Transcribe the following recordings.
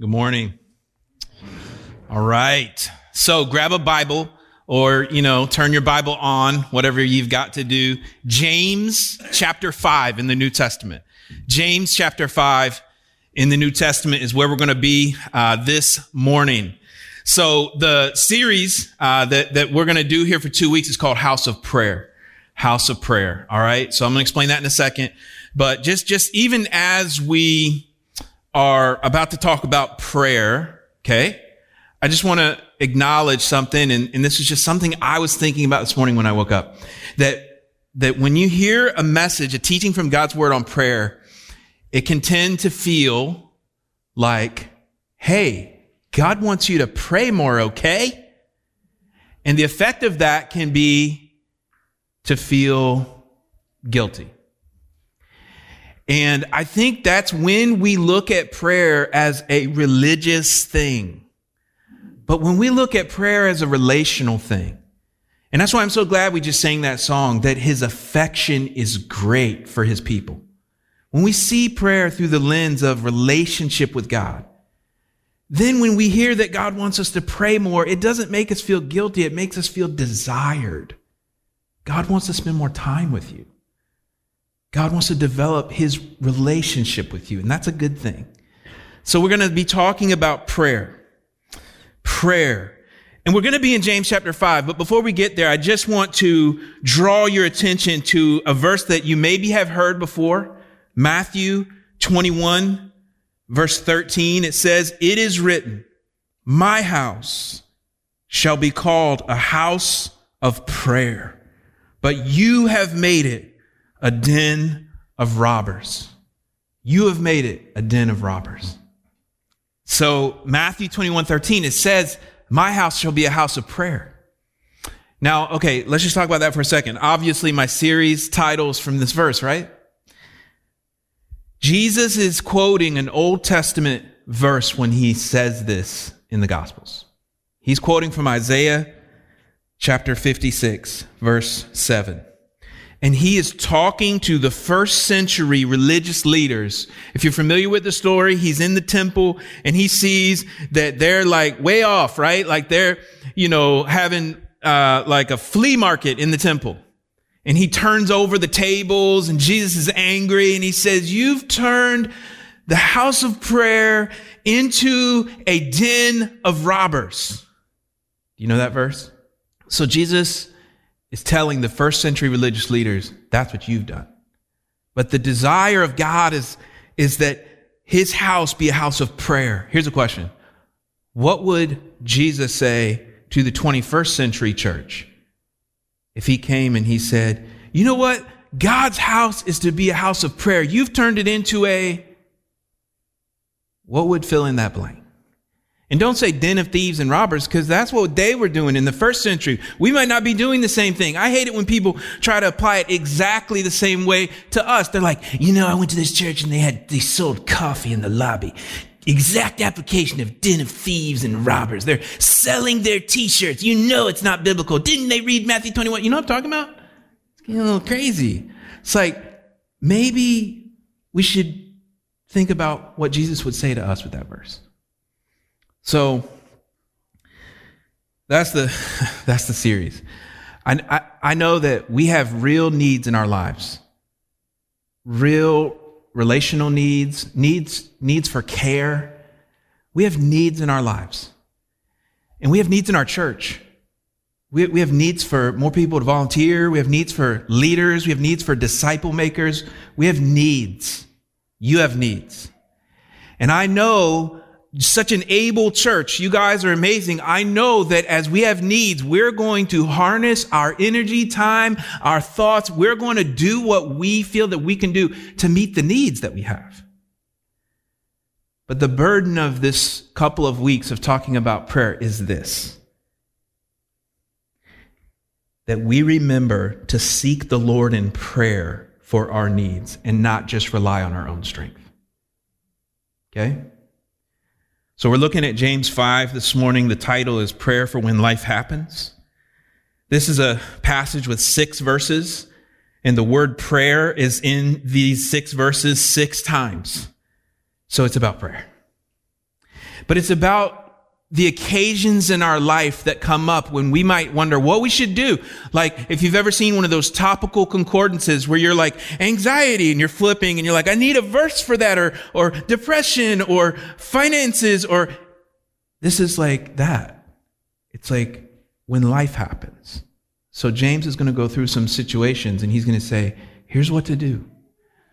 Good morning. All right. So grab a Bible or, you know, turn your Bible on, whatever you've got to do. James chapter 5 in the New Testament. James chapter 5 in the New Testament is where we're going to be uh, this morning. So the series uh, that, that we're going to do here for two weeks is called House of Prayer. House of Prayer. All right. So I'm going to explain that in a second. But just, just even as we are about to talk about prayer, okay? I just want to acknowledge something, and, and this is just something I was thinking about this morning when I woke up. That, that when you hear a message, a teaching from God's word on prayer, it can tend to feel like, hey, God wants you to pray more, okay? And the effect of that can be to feel guilty. And I think that's when we look at prayer as a religious thing. But when we look at prayer as a relational thing, and that's why I'm so glad we just sang that song, that his affection is great for his people. When we see prayer through the lens of relationship with God, then when we hear that God wants us to pray more, it doesn't make us feel guilty. It makes us feel desired. God wants to spend more time with you. God wants to develop his relationship with you, and that's a good thing. So we're going to be talking about prayer. Prayer. And we're going to be in James chapter 5, but before we get there, I just want to draw your attention to a verse that you maybe have heard before. Matthew 21, verse 13. It says, It is written, My house shall be called a house of prayer, but you have made it a den of robbers. You have made it a den of robbers. So Matthew 21, 13, it says, my house shall be a house of prayer. Now, okay, let's just talk about that for a second. Obviously, my series titles from this verse, right? Jesus is quoting an Old Testament verse when he says this in the Gospels. He's quoting from Isaiah chapter 56, verse 7 and he is talking to the first century religious leaders. If you're familiar with the story, he's in the temple and he sees that they're like way off, right? Like they're, you know, having, uh, like a flea market in the temple. And he turns over the tables and Jesus is angry and he says, you've turned the house of prayer into a den of robbers. Do you know that verse? So Jesus is telling the first century religious leaders, that's what you've done. But the desire of God is, is that his house be a house of prayer. Here's a question. What would Jesus say to the 21st century church if he came and he said, you know what? God's house is to be a house of prayer. You've turned it into a, what would fill in that blank? And don't say den of thieves and robbers because that's what they were doing in the first century. We might not be doing the same thing. I hate it when people try to apply it exactly the same way to us. They're like, you know, I went to this church and they had, they sold coffee in the lobby. Exact application of den of thieves and robbers. They're selling their t-shirts. You know it's not biblical. Didn't they read Matthew 21? You know what I'm talking about? It's getting a little crazy. It's like, maybe we should think about what Jesus would say to us with that verse. So that's the that's the series. I, I, I know that we have real needs in our lives, real relational needs, needs needs for care. We have needs in our lives, and we have needs in our church. We, we have needs for more people to volunteer. We have needs for leaders. We have needs for disciple makers. We have needs. You have needs. And I know such an able church. You guys are amazing. I know that as we have needs, we're going to harness our energy, time, our thoughts. We're going to do what we feel that we can do to meet the needs that we have. But the burden of this couple of weeks of talking about prayer is this that we remember to seek the Lord in prayer for our needs and not just rely on our own strength. Okay? So we're looking at James 5 this morning. The title is Prayer for When Life Happens. This is a passage with six verses, and the word prayer is in these six verses six times. So it's about prayer. but it's about the occasions in our life that come up when we might wonder what we should do. Like if you've ever seen one of those topical concordances where you're like anxiety and you're flipping and you're like, I need a verse for that or, or depression or finances or this is like that. It's like when life happens. So James is going to go through some situations and he's going to say, here's what to do.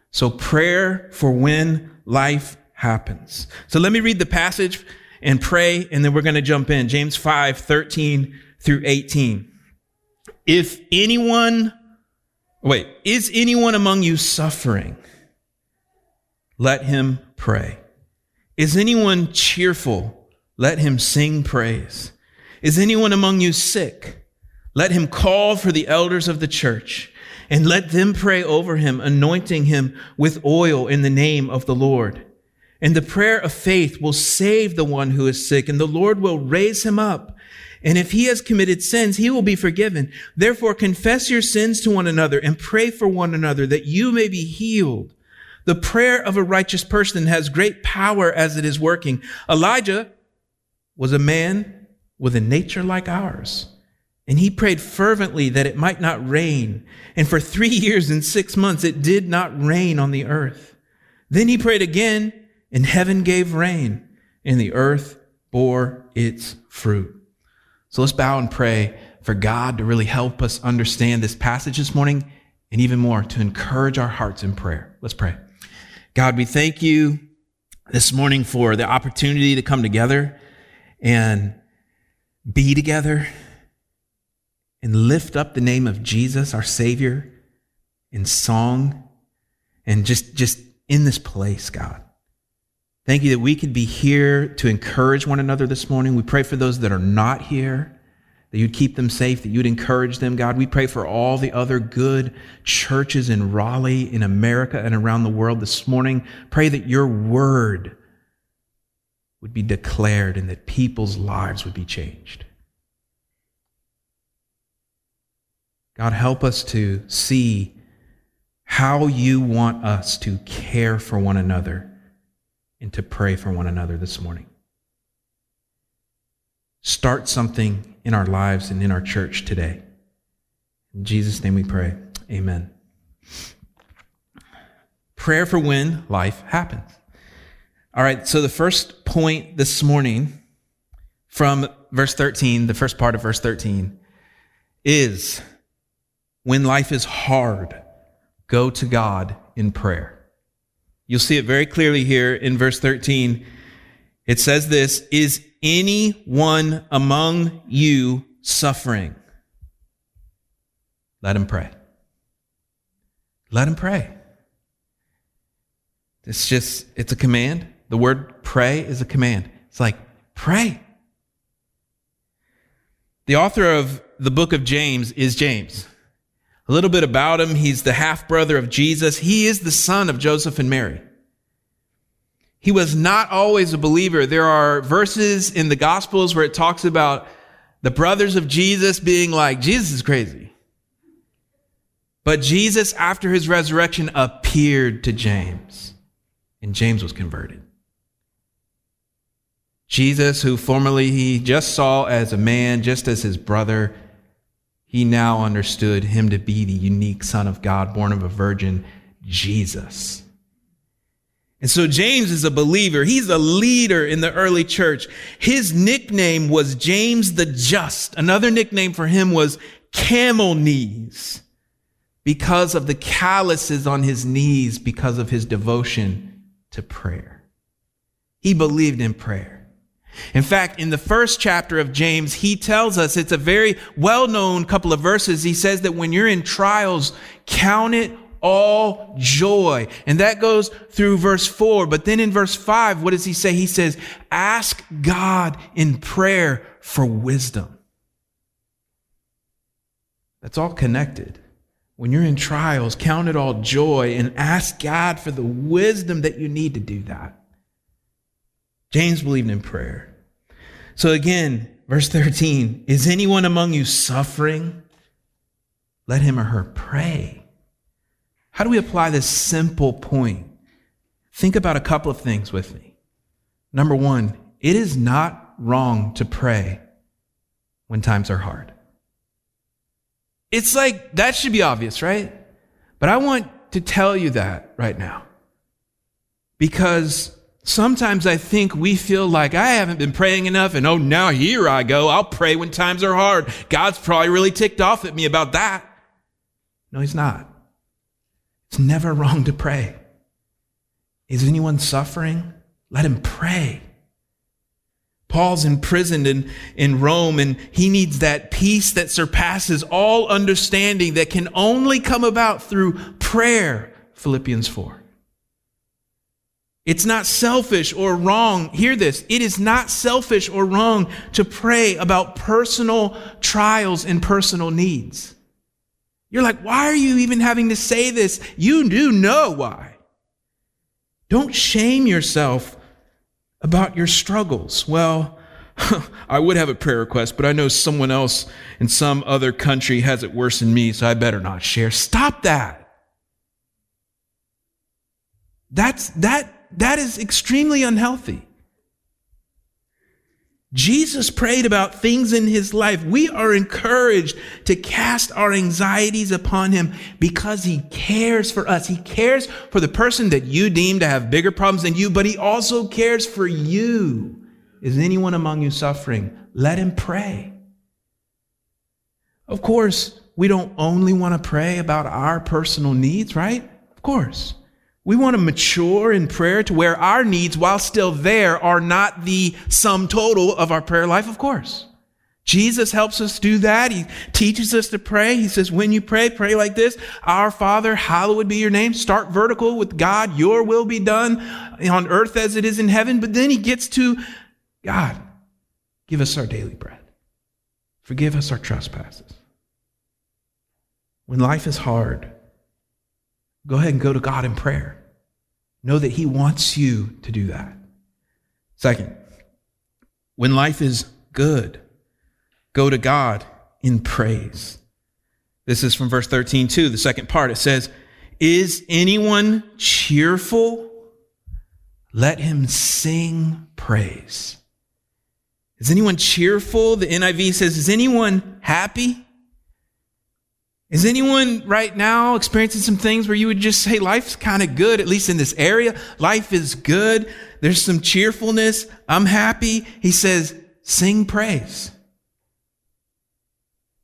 So prayer for when life happens. So let me read the passage and pray, and then we're going to jump in. James 5, 13 through 18. If anyone, wait, is anyone among you suffering? Let him pray. Is anyone cheerful? Let him sing praise. Is anyone among you sick? Let him call for the elders of the church and let them pray over him, anointing him with oil in the name of the Lord. And the prayer of faith will save the one who is sick, and the Lord will raise him up. And if he has committed sins, he will be forgiven. Therefore, confess your sins to one another and pray for one another that you may be healed. The prayer of a righteous person has great power as it is working. Elijah was a man with a nature like ours. And he prayed fervently that it might not rain. And for three years and six months, it did not rain on the earth. Then he prayed again and heaven gave rain, and the earth bore its fruit. So let's bow and pray for God to really help us understand this passage this morning, and even more, to encourage our hearts in prayer. Let's pray. God, we thank you this morning for the opportunity to come together and be together and lift up the name of Jesus, our Savior, in song and just, just in this place, God. Thank you that we could be here to encourage one another this morning. We pray for those that are not here, that you'd keep them safe, that you'd encourage them, God. We pray for all the other good churches in Raleigh, in America, and around the world this morning. Pray that your word would be declared and that people's lives would be changed. God, help us to see how you want us to care for one another and to pray for one another this morning. Start something in our lives and in our church today. In Jesus' name we pray. Amen. Prayer for when life happens. All right, so the first point this morning from verse 13, the first part of verse 13, is when life is hard, go to God in prayer. You'll see it very clearly here in verse 13. It says this, is anyone among you suffering? Let him pray. Let him pray. It's just, it's a command. The word pray is a command. It's like, pray. The author of the book of James is James. A little bit about him. He's the half brother of Jesus. He is the son of Joseph and Mary. He was not always a believer. There are verses in the Gospels where it talks about the brothers of Jesus being like, Jesus is crazy. But Jesus, after his resurrection, appeared to James, and James was converted. Jesus, who formerly he just saw as a man, just as his brother, he now understood him to be the unique Son of God, born of a virgin, Jesus. And so James is a believer. He's a leader in the early church. His nickname was James the Just. Another nickname for him was camel knees because of the calluses on his knees because of his devotion to prayer. He believed in prayer. In fact, in the first chapter of James, he tells us it's a very well known couple of verses. He says that when you're in trials, count it all joy. And that goes through verse four. But then in verse five, what does he say? He says, ask God in prayer for wisdom. That's all connected. When you're in trials, count it all joy and ask God for the wisdom that you need to do that. James believed in prayer. So again, verse 13, is anyone among you suffering? Let him or her pray. How do we apply this simple point? Think about a couple of things with me. Number one, it is not wrong to pray when times are hard. It's like that should be obvious, right? But I want to tell you that right now. Because sometimes I think we feel like I haven't been praying enough and oh, now here I go. I'll pray when times are hard. God's probably really ticked off at me about that. No, he's not. It's never wrong to pray. Is anyone suffering? Let him pray. Paul's imprisoned in, in Rome and he needs that peace that surpasses all understanding that can only come about through prayer. Philippians 4. It's not selfish or wrong. Hear this. It is not selfish or wrong to pray about personal trials and personal needs. You're like, why are you even having to say this? You do know why. Don't shame yourself about your struggles. Well, I would have a prayer request, but I know someone else in some other country has it worse than me, so I better not share. Stop that. That's that that is extremely unhealthy. Jesus prayed about things in his life. We are encouraged to cast our anxieties upon him because he cares for us. He cares for the person that you deem to have bigger problems than you, but he also cares for you. Is anyone among you suffering? Let him pray. Of course, we don't only want to pray about our personal needs, right? Of course. We want to mature in prayer to where our needs, while still there, are not the sum total of our prayer life, of course. Jesus helps us do that. He teaches us to pray. He says, when you pray, pray like this. Our Father, hallowed be your name. Start vertical with God. Your will be done on earth as it is in heaven. But then he gets to God, give us our daily bread. Forgive us our trespasses. When life is hard, go ahead and go to God in prayer. Know that He wants you to do that. Second, when life is good, go to God in praise. This is from verse 13 too, the second part. It says, Is anyone cheerful? Let him sing praise. Is anyone cheerful? The NIV says, Is anyone happy? Is anyone right now experiencing some things where you would just say life's kind of good, at least in this area? Life is good. There's some cheerfulness. I'm happy. He says, sing praise.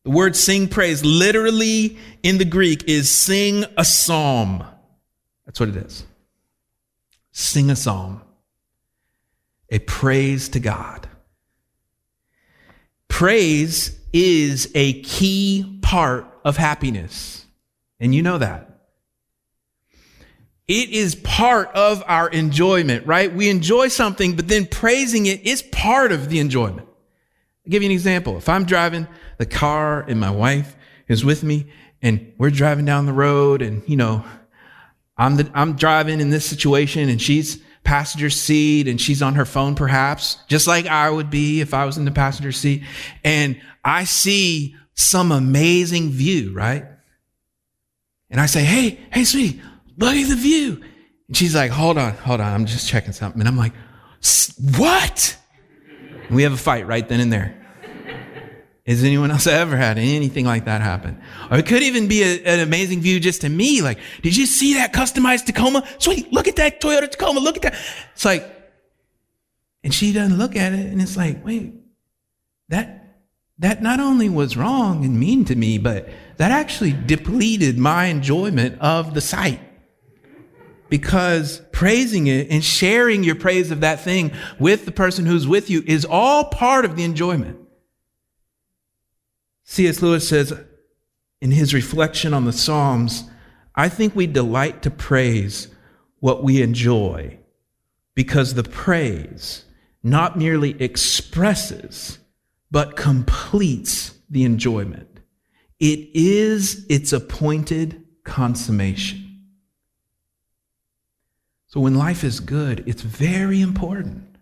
The word sing praise literally in the Greek is sing a psalm. That's what it is. Sing a psalm. A praise to God. Praise is a key part of happiness. And you know that. It is part of our enjoyment, right? We enjoy something, but then praising it is part of the enjoyment. I'll give you an example. If I'm driving the car and my wife is with me and we're driving down the road and, you know, I'm the, I'm driving in this situation and she's passenger seat and she's on her phone perhaps, just like I would be if I was in the passenger seat. And I see some amazing view, right? And I say, Hey, hey, sweetie, look at the view. And she's like, Hold on, hold on. I'm just checking something. And I'm like, What? And we have a fight right then and there. Has anyone else ever had anything like that happen? Or it could even be a, an amazing view just to me. Like, did you see that customized Tacoma? Sweet, look at that Toyota Tacoma. Look at that. It's like, and she doesn't look at it and it's like, wait, that that not only was wrong and mean to me, but that actually depleted my enjoyment of the sight. Because praising it and sharing your praise of that thing with the person who's with you is all part of the enjoyment. C.S. Lewis says in his reflection on the Psalms, I think we delight to praise what we enjoy because the praise not merely expresses but completes the enjoyment. It is its appointed consummation. So when life is good, it's very important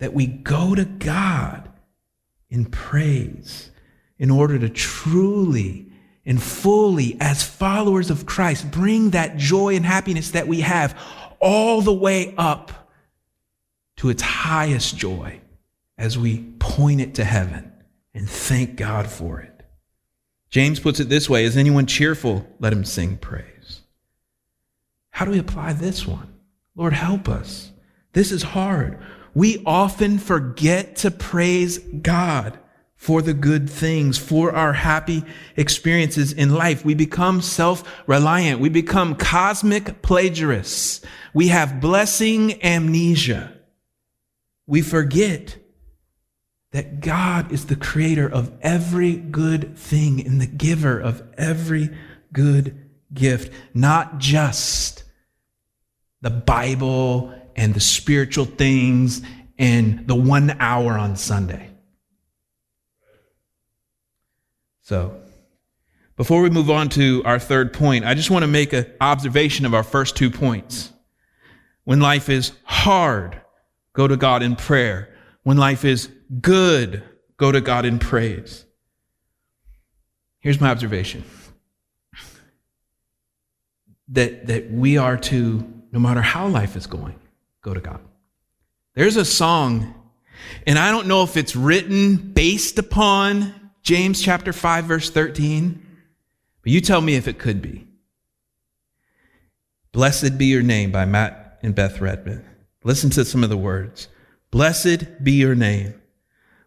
that we go to God in praise in order to truly and fully, as followers of Christ, bring that joy and happiness that we have all the way up to its highest joy as we point it to heaven and thank God for it. James puts it this way Is anyone cheerful? Let him sing praise. How do we apply this one? Lord, help us. This is hard. We often forget to praise God for the good things, for our happy experiences in life. We become self-reliant. We become cosmic plagiarists. We have blessing amnesia. We forget that God is the creator of every good thing and the giver of every good gift, not just the Bible and the spiritual things and the one hour on Sunday. So, before we move on to our third point, I just want to make an observation of our first two points. When life is hard, go to God in prayer. When life is good, go to God in praise. Here's my observation that, that we are to, no matter how life is going, go to God. There's a song, and I don't know if it's written based upon James chapter 5, verse 13, but you tell me if it could be. Blessed be your name by Matt and Beth Redman. Listen to some of the words. Blessed be your name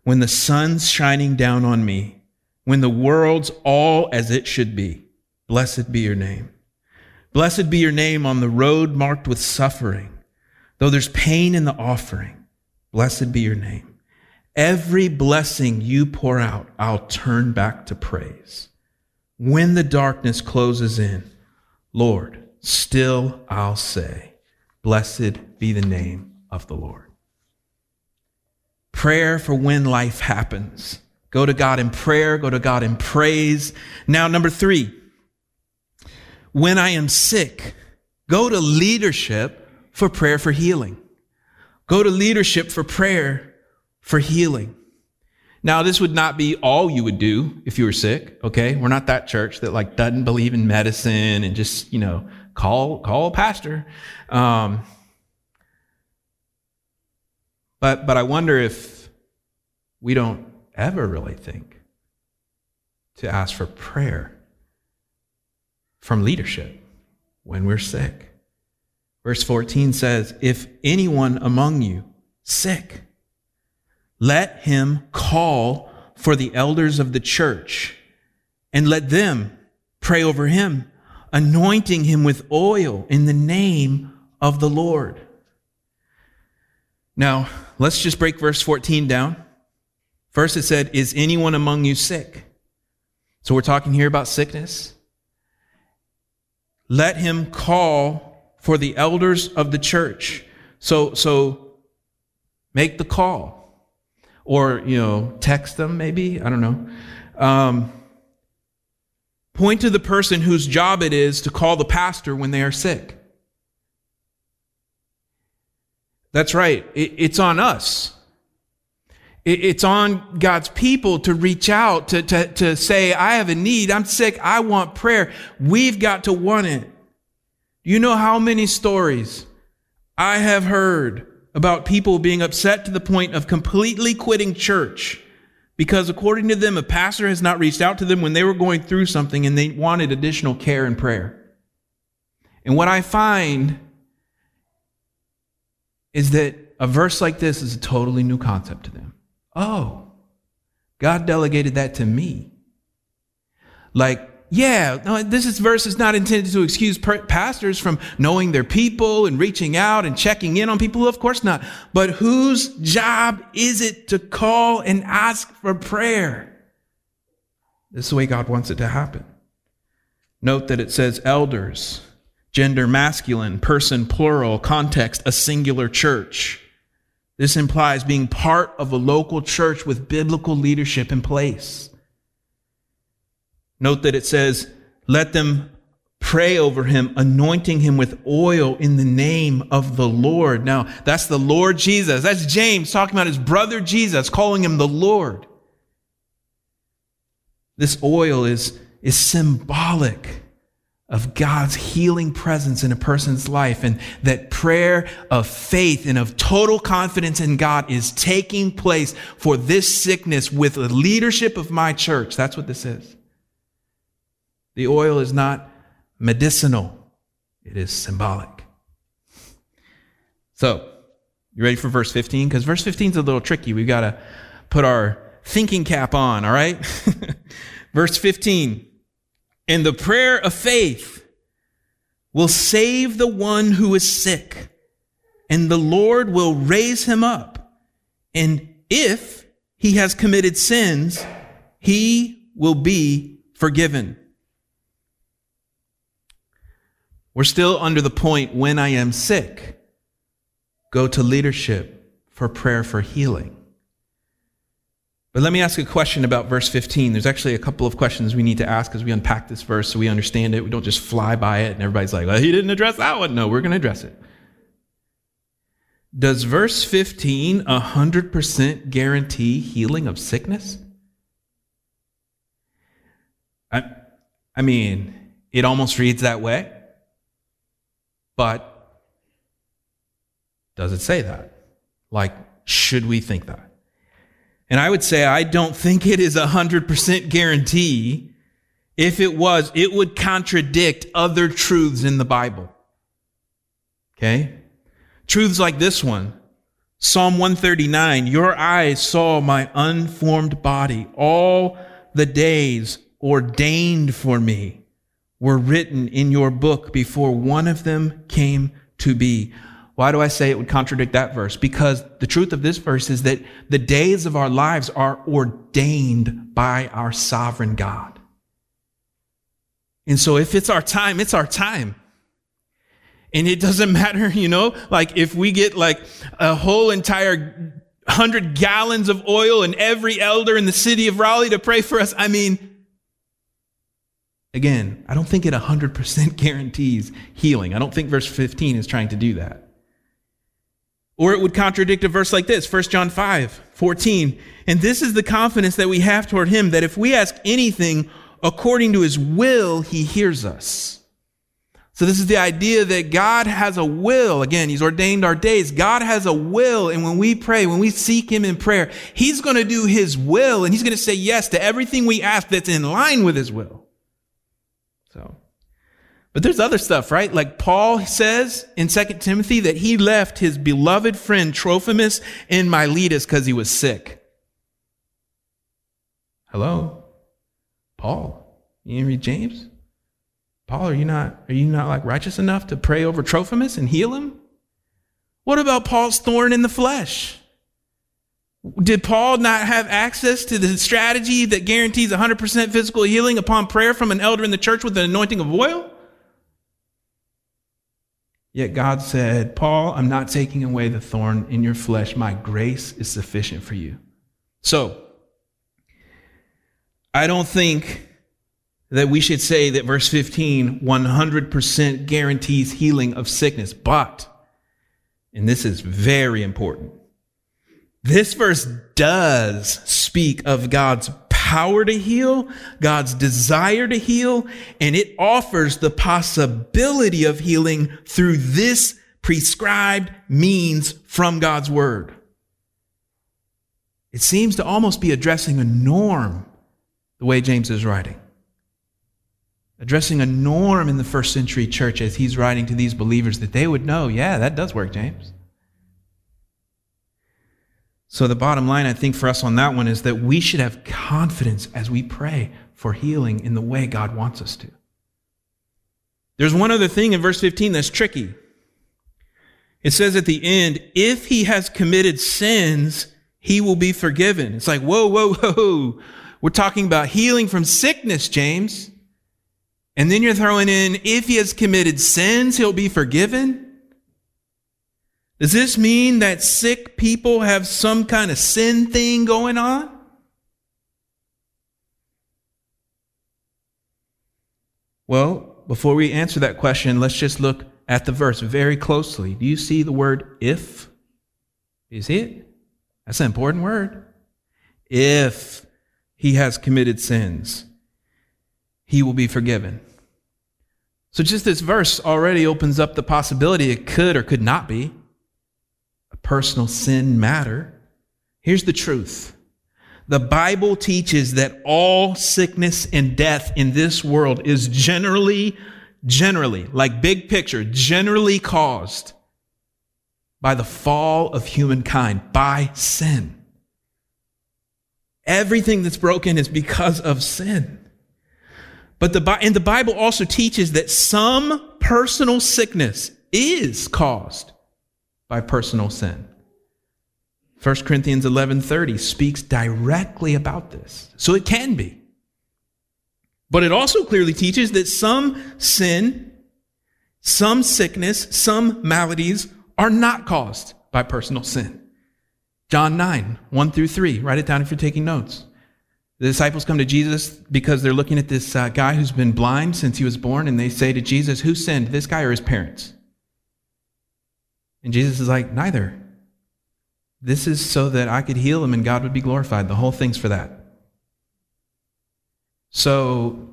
when the sun's shining down on me, when the world's all as it should be. Blessed be your name. Blessed be your name on the road marked with suffering Though there's pain in the offering, blessed be your name. Every blessing you pour out, I'll turn back to praise. When the darkness closes in, Lord, still I'll say, Blessed be the name of the Lord. Prayer for when life happens. Go to God in prayer, go to God in praise. Now, number three, when I am sick, go to leadership for prayer for healing. Go to leadership for prayer for healing. Now, this would not be all you would do if you were sick, okay? We're not that church that like doesn't believe in medicine and just, you know, call, call a pastor. Um, but, but I wonder if we don't ever really think to ask for prayer from leadership when we're sick. Verse 14 says, If anyone among you sick, let him call for the elders of the church and let them pray over him, anointing him with oil in the name of the Lord. Now, let's just break verse 14 down. First, it said, Is anyone among you sick? So we're talking here about sickness. Let him call for the elders of the church. So, so make the call or, you know, text them maybe. I don't know. Um, point to the person whose job it is to call the pastor when they are sick. That's right. It, it's on us. It, it's on God's people to reach out, to, to, to say, I have a need. I'm sick. I want prayer. We've got to want it. You know how many stories I have heard about people being upset to the point of completely quitting church because, according to them, a pastor has not reached out to them when they were going through something and they wanted additional care and prayer. And what I find is that a verse like this is a totally new concept to them. Oh, God delegated that to me. Like, yeah, no, this is, verse is not intended to excuse pastors from knowing their people and reaching out and checking in on people. Of course not. But whose job is it to call and ask for prayer? This is the way God wants it to happen. Note that it says elders, gender masculine, person plural, context a singular church. This implies being part of a local church with biblical leadership in place. Note that it says, let them pray over him, anointing him with oil in the name of the Lord. Now, that's the Lord Jesus. That's James talking about his brother Jesus, calling him the Lord. This oil is, is symbolic of God's healing presence in a person's life and that prayer of faith and of total confidence in God is taking place for this sickness with the leadership of my church. That's what this is. The oil is not medicinal. It is symbolic. So, you ready for verse 15? Because verse 15 is a little tricky. We've got to put our thinking cap on, all right? verse 15. And the prayer of faith will save the one who is sick, and the Lord will raise him up. And if he has committed sins, he will be forgiven. We're still under the point when I am sick, go to leadership for prayer for healing. But let me ask a question about verse 15. There's actually a couple of questions we need to ask as we unpack this verse so we understand it. We don't just fly by it and everybody's like, well, he didn't address that one. No, we're going to address it. Does verse 15 100% guarantee healing of sickness? I, I mean, it almost reads that way. But does it say that? Like, should we think that? And I would say I don't think it is a 100% guarantee. If it was, it would contradict other truths in the Bible. Okay? Truths like this one. Psalm 139, your eyes saw my unformed body. All the days ordained for me were written in your book before one of them came to be. Why do I say it would contradict that verse? Because the truth of this verse is that the days of our lives are ordained by our sovereign God. And so if it's our time, it's our time. And it doesn't matter, you know, like if we get like a whole entire hundred gallons of oil and every elder in the city of Raleigh to pray for us. I mean, Again, I don't think it 100% guarantees healing. I don't think verse 15 is trying to do that. Or it would contradict a verse like this, 1 John 5, 14. And this is the confidence that we have toward him that if we ask anything according to his will, he hears us. So this is the idea that God has a will. Again, he's ordained our days. God has a will. And when we pray, when we seek him in prayer, he's going to do his will and he's going to say yes to everything we ask that's in line with his will. So, but there's other stuff, right? Like Paul says in 2 Timothy that he left his beloved friend Trophimus in Miletus because he was sick. Hello? Paul. You didn't read James? Paul, are you not are you not like righteous enough to pray over Trophimus and heal him? What about Paul's thorn in the flesh? Did Paul not have access to the strategy that guarantees 100% physical healing upon prayer from an elder in the church with an anointing of oil? Yet God said, Paul, I'm not taking away the thorn in your flesh. My grace is sufficient for you. So, I don't think that we should say that verse 15 100% guarantees healing of sickness, but, and this is very important, this verse does speak of God's power to heal, God's desire to heal, and it offers the possibility of healing through this prescribed means from God's word. It seems to almost be addressing a norm the way James is writing. Addressing a norm in the first century church as he's writing to these believers that they would know, yeah, that does work, James. So, the bottom line, I think, for us on that one is that we should have confidence as we pray for healing in the way God wants us to. There's one other thing in verse 15 that's tricky. It says at the end, if he has committed sins, he will be forgiven. It's like, whoa, whoa, whoa. We're talking about healing from sickness, James. And then you're throwing in, if he has committed sins, he'll be forgiven. Does this mean that sick people have some kind of sin thing going on? Well, before we answer that question, let's just look at the verse very closely. Do you see the word if? See it? That's an important word. If he has committed sins, he will be forgiven. So just this verse already opens up the possibility it could or could not be personal sin matter. Here's the truth. The Bible teaches that all sickness and death in this world is generally, generally, like big picture, generally caused by the fall of humankind, by sin. Everything that's broken is because of sin. But the, and the Bible also teaches that some personal sickness is caused by personal sin. 1 Corinthians 11:30 speaks directly about this. So it can be. But it also clearly teaches that some sin, some sickness, some maladies are not caused by personal sin. John 9, 1 through 3. Write it down if you're taking notes. The disciples come to Jesus because they're looking at this uh, guy who's been blind since he was born, and they say to Jesus, Who sinned, this guy or his parents? And Jesus is like, Neither. This is so that I could heal him and God would be glorified. The whole thing's for that. So,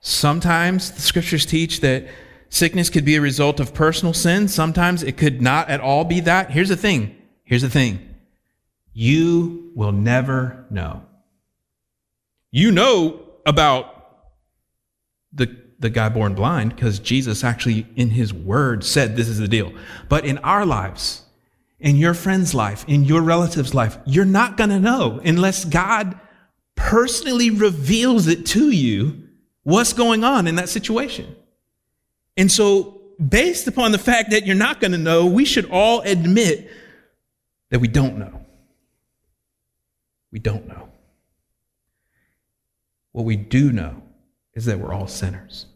sometimes the scriptures teach that sickness could be a result of personal sin. Sometimes it could not at all be that. Here's the thing. Here's the thing. You will never know. You know about the, the guy born blind because Jesus actually, in his word, said this is the deal. But in our lives, in your friend's life, in your relative's life, you're not going to know unless God personally reveals it to you what's going on in that situation. And so, based upon the fact that you're not going to know, we should all admit that we don't know. We don't know. What we do know is that we're all sinners.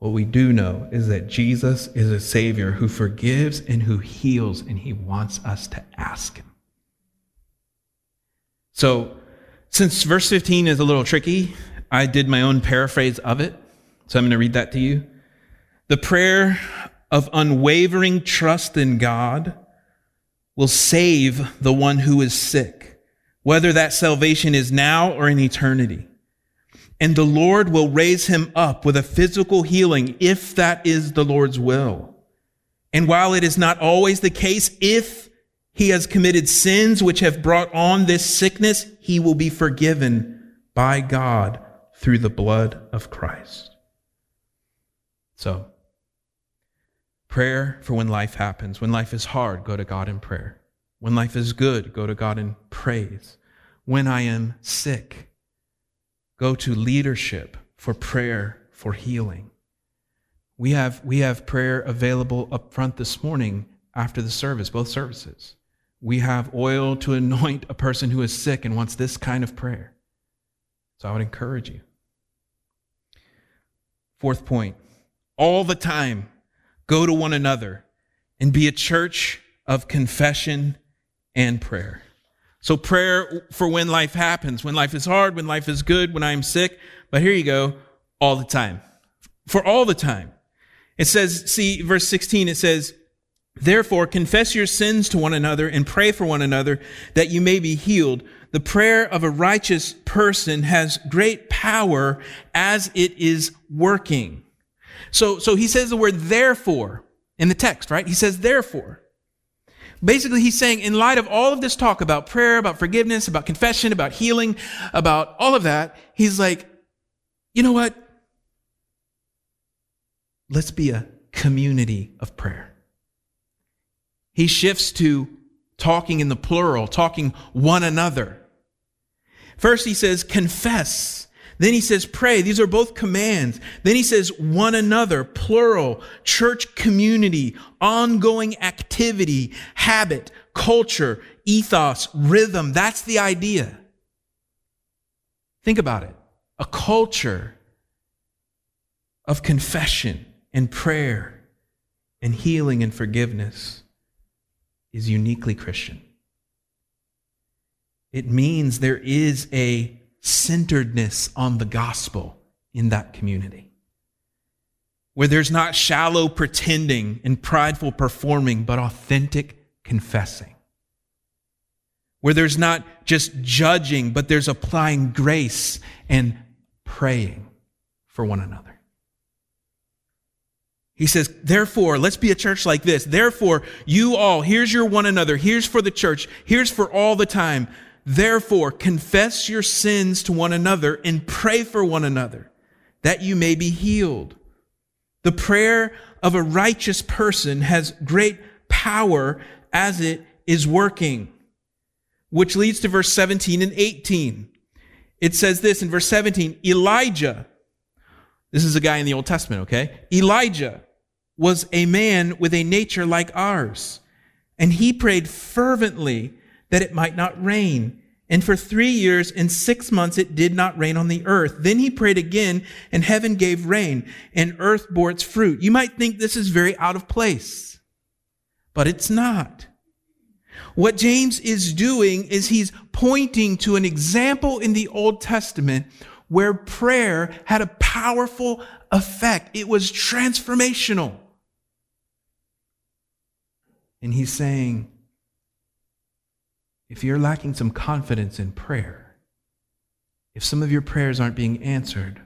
What we do know is that Jesus is a Savior who forgives and who heals, and He wants us to ask Him. So, since verse 15 is a little tricky, I did my own paraphrase of it. So I'm going to read that to you. The prayer of unwavering trust in God will save the one who is sick, whether that salvation is now or in eternity and the Lord will raise him up with a physical healing if that is the Lord's will. And while it is not always the case, if he has committed sins which have brought on this sickness, he will be forgiven by God through the blood of Christ. So, prayer for when life happens. When life is hard, go to God in prayer. When life is good, go to God in praise. When I am sick, go to leadership for prayer for healing. We have, we have prayer available up front this morning after the service, both services. We have oil to anoint a person who is sick and wants this kind of prayer. So I would encourage you. Fourth point all the time, go to one another and be a church of confession and prayer. So prayer for when life happens, when life is hard, when life is good, when I'm sick. But here you go, all the time. For all the time. It says, see, verse 16, it says, Therefore, confess your sins to one another and pray for one another that you may be healed. The prayer of a righteous person has great power as it is working. So, so he says the word therefore in the text, right? He says therefore. Basically, he's saying, in light of all of this talk about prayer, about forgiveness, about confession, about healing, about all of that, he's like, you know what? Let's be a community of prayer. He shifts to talking in the plural, talking one another. First, he says, confess. Then he says, pray. These are both commands. Then he says, one another, plural, church community, ongoing activity, habit, culture, ethos, rhythm. That's the idea. Think about it. A culture of confession and prayer and healing and forgiveness is uniquely Christian. It means there is a centeredness on the gospel in that community. Where there's not shallow pretending and prideful performing, but authentic confessing. Where there's not just judging, but there's applying grace and praying for one another. He says, therefore, let's be a church like this. Therefore, you all, here's your one another. Here's for the church. Here's for all the time. Therefore, confess your sins to one another and pray for one another that you may be healed. The prayer of a righteous person has great power as it is working. Which leads to verse 17 and 18. It says this in verse 17 Elijah, this is a guy in the Old Testament, okay? Elijah was a man with a nature like ours, and he prayed fervently that it might not rain. And for three years and six months it did not rain on the earth. Then he prayed again, and heaven gave rain, and earth bore its fruit. You might think this is very out of place, but it's not. What James is doing is he's pointing to an example in the Old Testament where prayer had a powerful effect. It was transformational. And he's saying, if you're lacking some confidence in prayer, if some of your prayers aren't being answered,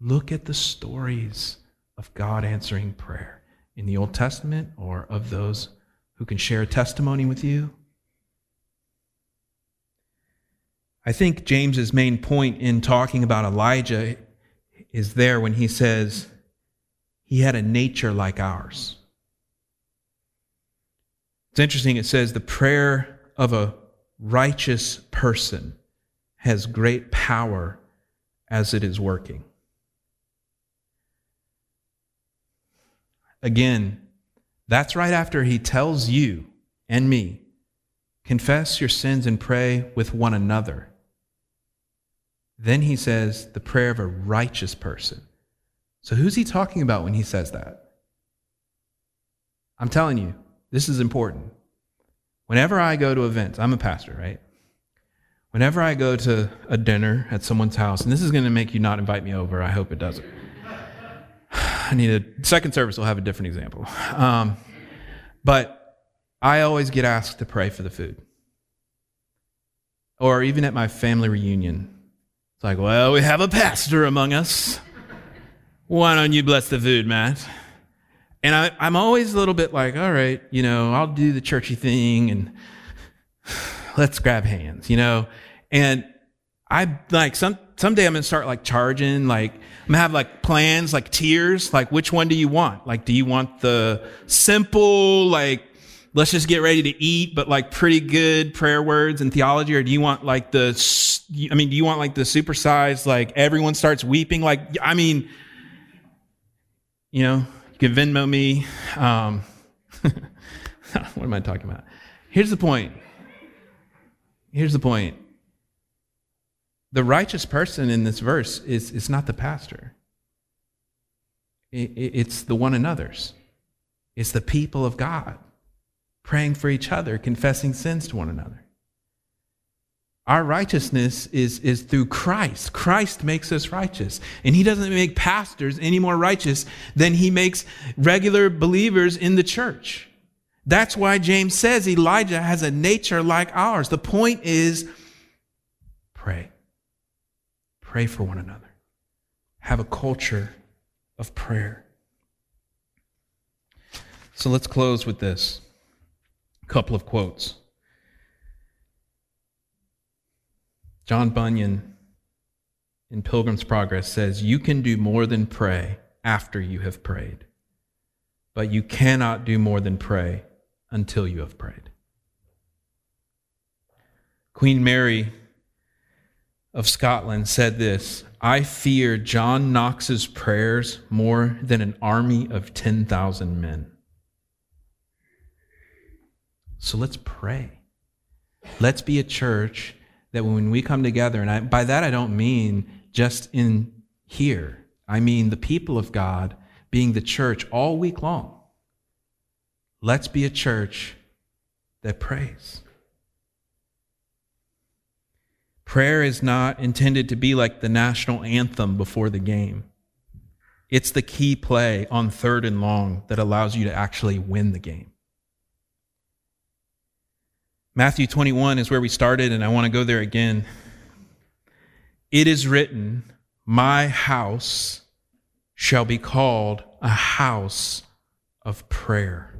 look at the stories of God answering prayer in the Old Testament or of those who can share a testimony with you. I think James's main point in talking about Elijah is there when he says he had a nature like ours. It's interesting, it says the prayer of a righteous person has great power as it is working. Again, that's right after he tells you and me confess your sins and pray with one another. Then he says the prayer of a righteous person. So who's he talking about when he says that? I'm telling you, this is important. Whenever I go to events, I'm a pastor, right? Whenever I go to a dinner at someone's house, and this is going to make you not invite me over, I hope it doesn't. I need a second service will have a different example. Um, but I always get asked to pray for the food. Or even at my family reunion, it's like, well, we have a pastor among us. Why don't you bless the food, Matt? And I, I'm always a little bit like, all right, you know, I'll do the churchy thing and let's grab hands, you know? And I like some someday I'm gonna start like charging, like I'm gonna have like plans, like tiers, like which one do you want? Like, do you want the simple, like let's just get ready to eat, but like pretty good prayer words and theology, or do you want like the, I mean, do you want like the supersized, like everyone starts weeping? Like, I mean, you know, you can Venmo me. Um, what am I talking about? Here's the point. Here's the point the righteous person in this verse is, is not the pastor, it, it's the one another's, it's the people of God praying for each other, confessing sins to one another. Our righteousness is, is through Christ. Christ makes us righteous. And he doesn't make pastors any more righteous than he makes regular believers in the church. That's why James says Elijah has a nature like ours. The point is pray. Pray for one another. Have a culture of prayer. So let's close with this couple of quotes. John Bunyan in Pilgrim's Progress says, You can do more than pray after you have prayed, but you cannot do more than pray until you have prayed. Queen Mary of Scotland said this I fear John Knox's prayers more than an army of 10,000 men. So let's pray. Let's be a church that when we come together, and I, by that I don't mean just in here, I mean the people of God being the church all week long. Let's be a church that prays. Prayer is not intended to be like the national anthem before the game. It's the key play on third and long that allows you to actually win the game. Matthew 21 is where we started, and I want to go there again. It is written, My house shall be called a house of prayer.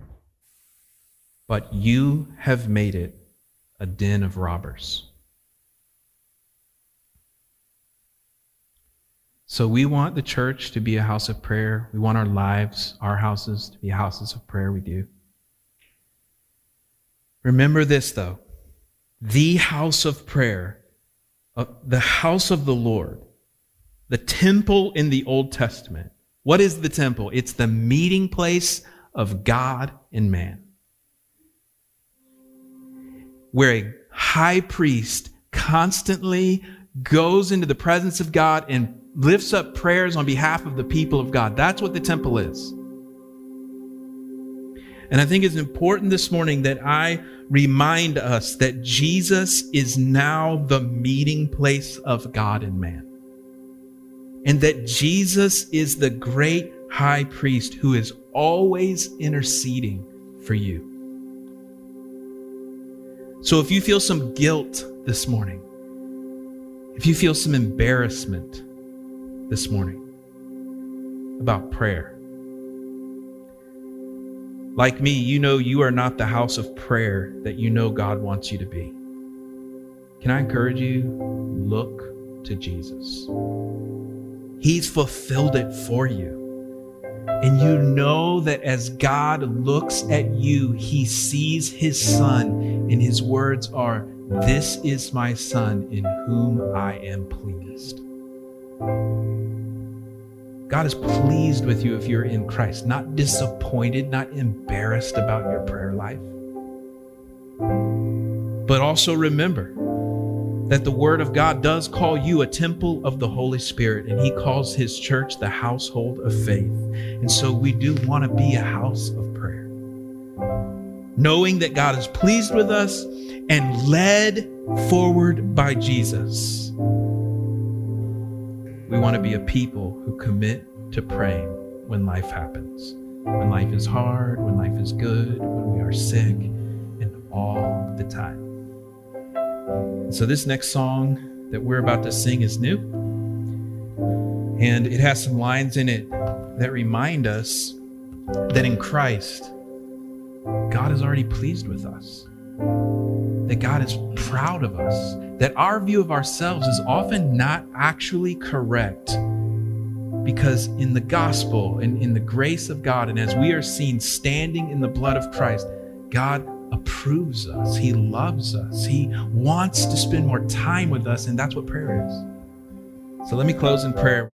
But you have made it a den of robbers. So we want the church to be a house of prayer. We want our lives, our houses, to be houses of prayer. We do. Remember this, though the house of prayer, uh, the house of the Lord, the temple in the Old Testament. What is the temple? It's the meeting place of God and man. Where a high priest constantly goes into the presence of God and lifts up prayers on behalf of the people of God. That's what the temple is. And I think it's important this morning that I remind us that Jesus is now the meeting place of God and man. And that Jesus is the great high priest who is always interceding for you. So if you feel some guilt this morning, if you feel some embarrassment, this morning about prayer. Like me, you know you are not the house of prayer that you know God wants you to be. Can I encourage you? Look to Jesus. He's fulfilled it for you. And you know that as God looks at you, he sees his son, and his words are, This is my son in whom I am pleased. God is pleased with you if you're in Christ, not disappointed, not embarrassed about your prayer life. But also remember that the Word of God does call you a temple of the Holy Spirit, and He calls His church the household of faith. And so we do want to be a house of prayer. Knowing that God is pleased with us and led forward by Jesus we want to be a people who commit to praying when life happens, when life is hard, when life is good, when we are sick, and all the time. So, this next song that we're about to sing is new. And it has some lines in it that remind us that in Christ, God is already pleased with us, that God is proud of us, that our view of ourselves is often not actually correct. Because in the gospel and in the grace of God, and as we are seen standing in the blood of Christ, God approves us. He loves us. He wants to spend more time with us, and that's what prayer is. So let me close in prayer.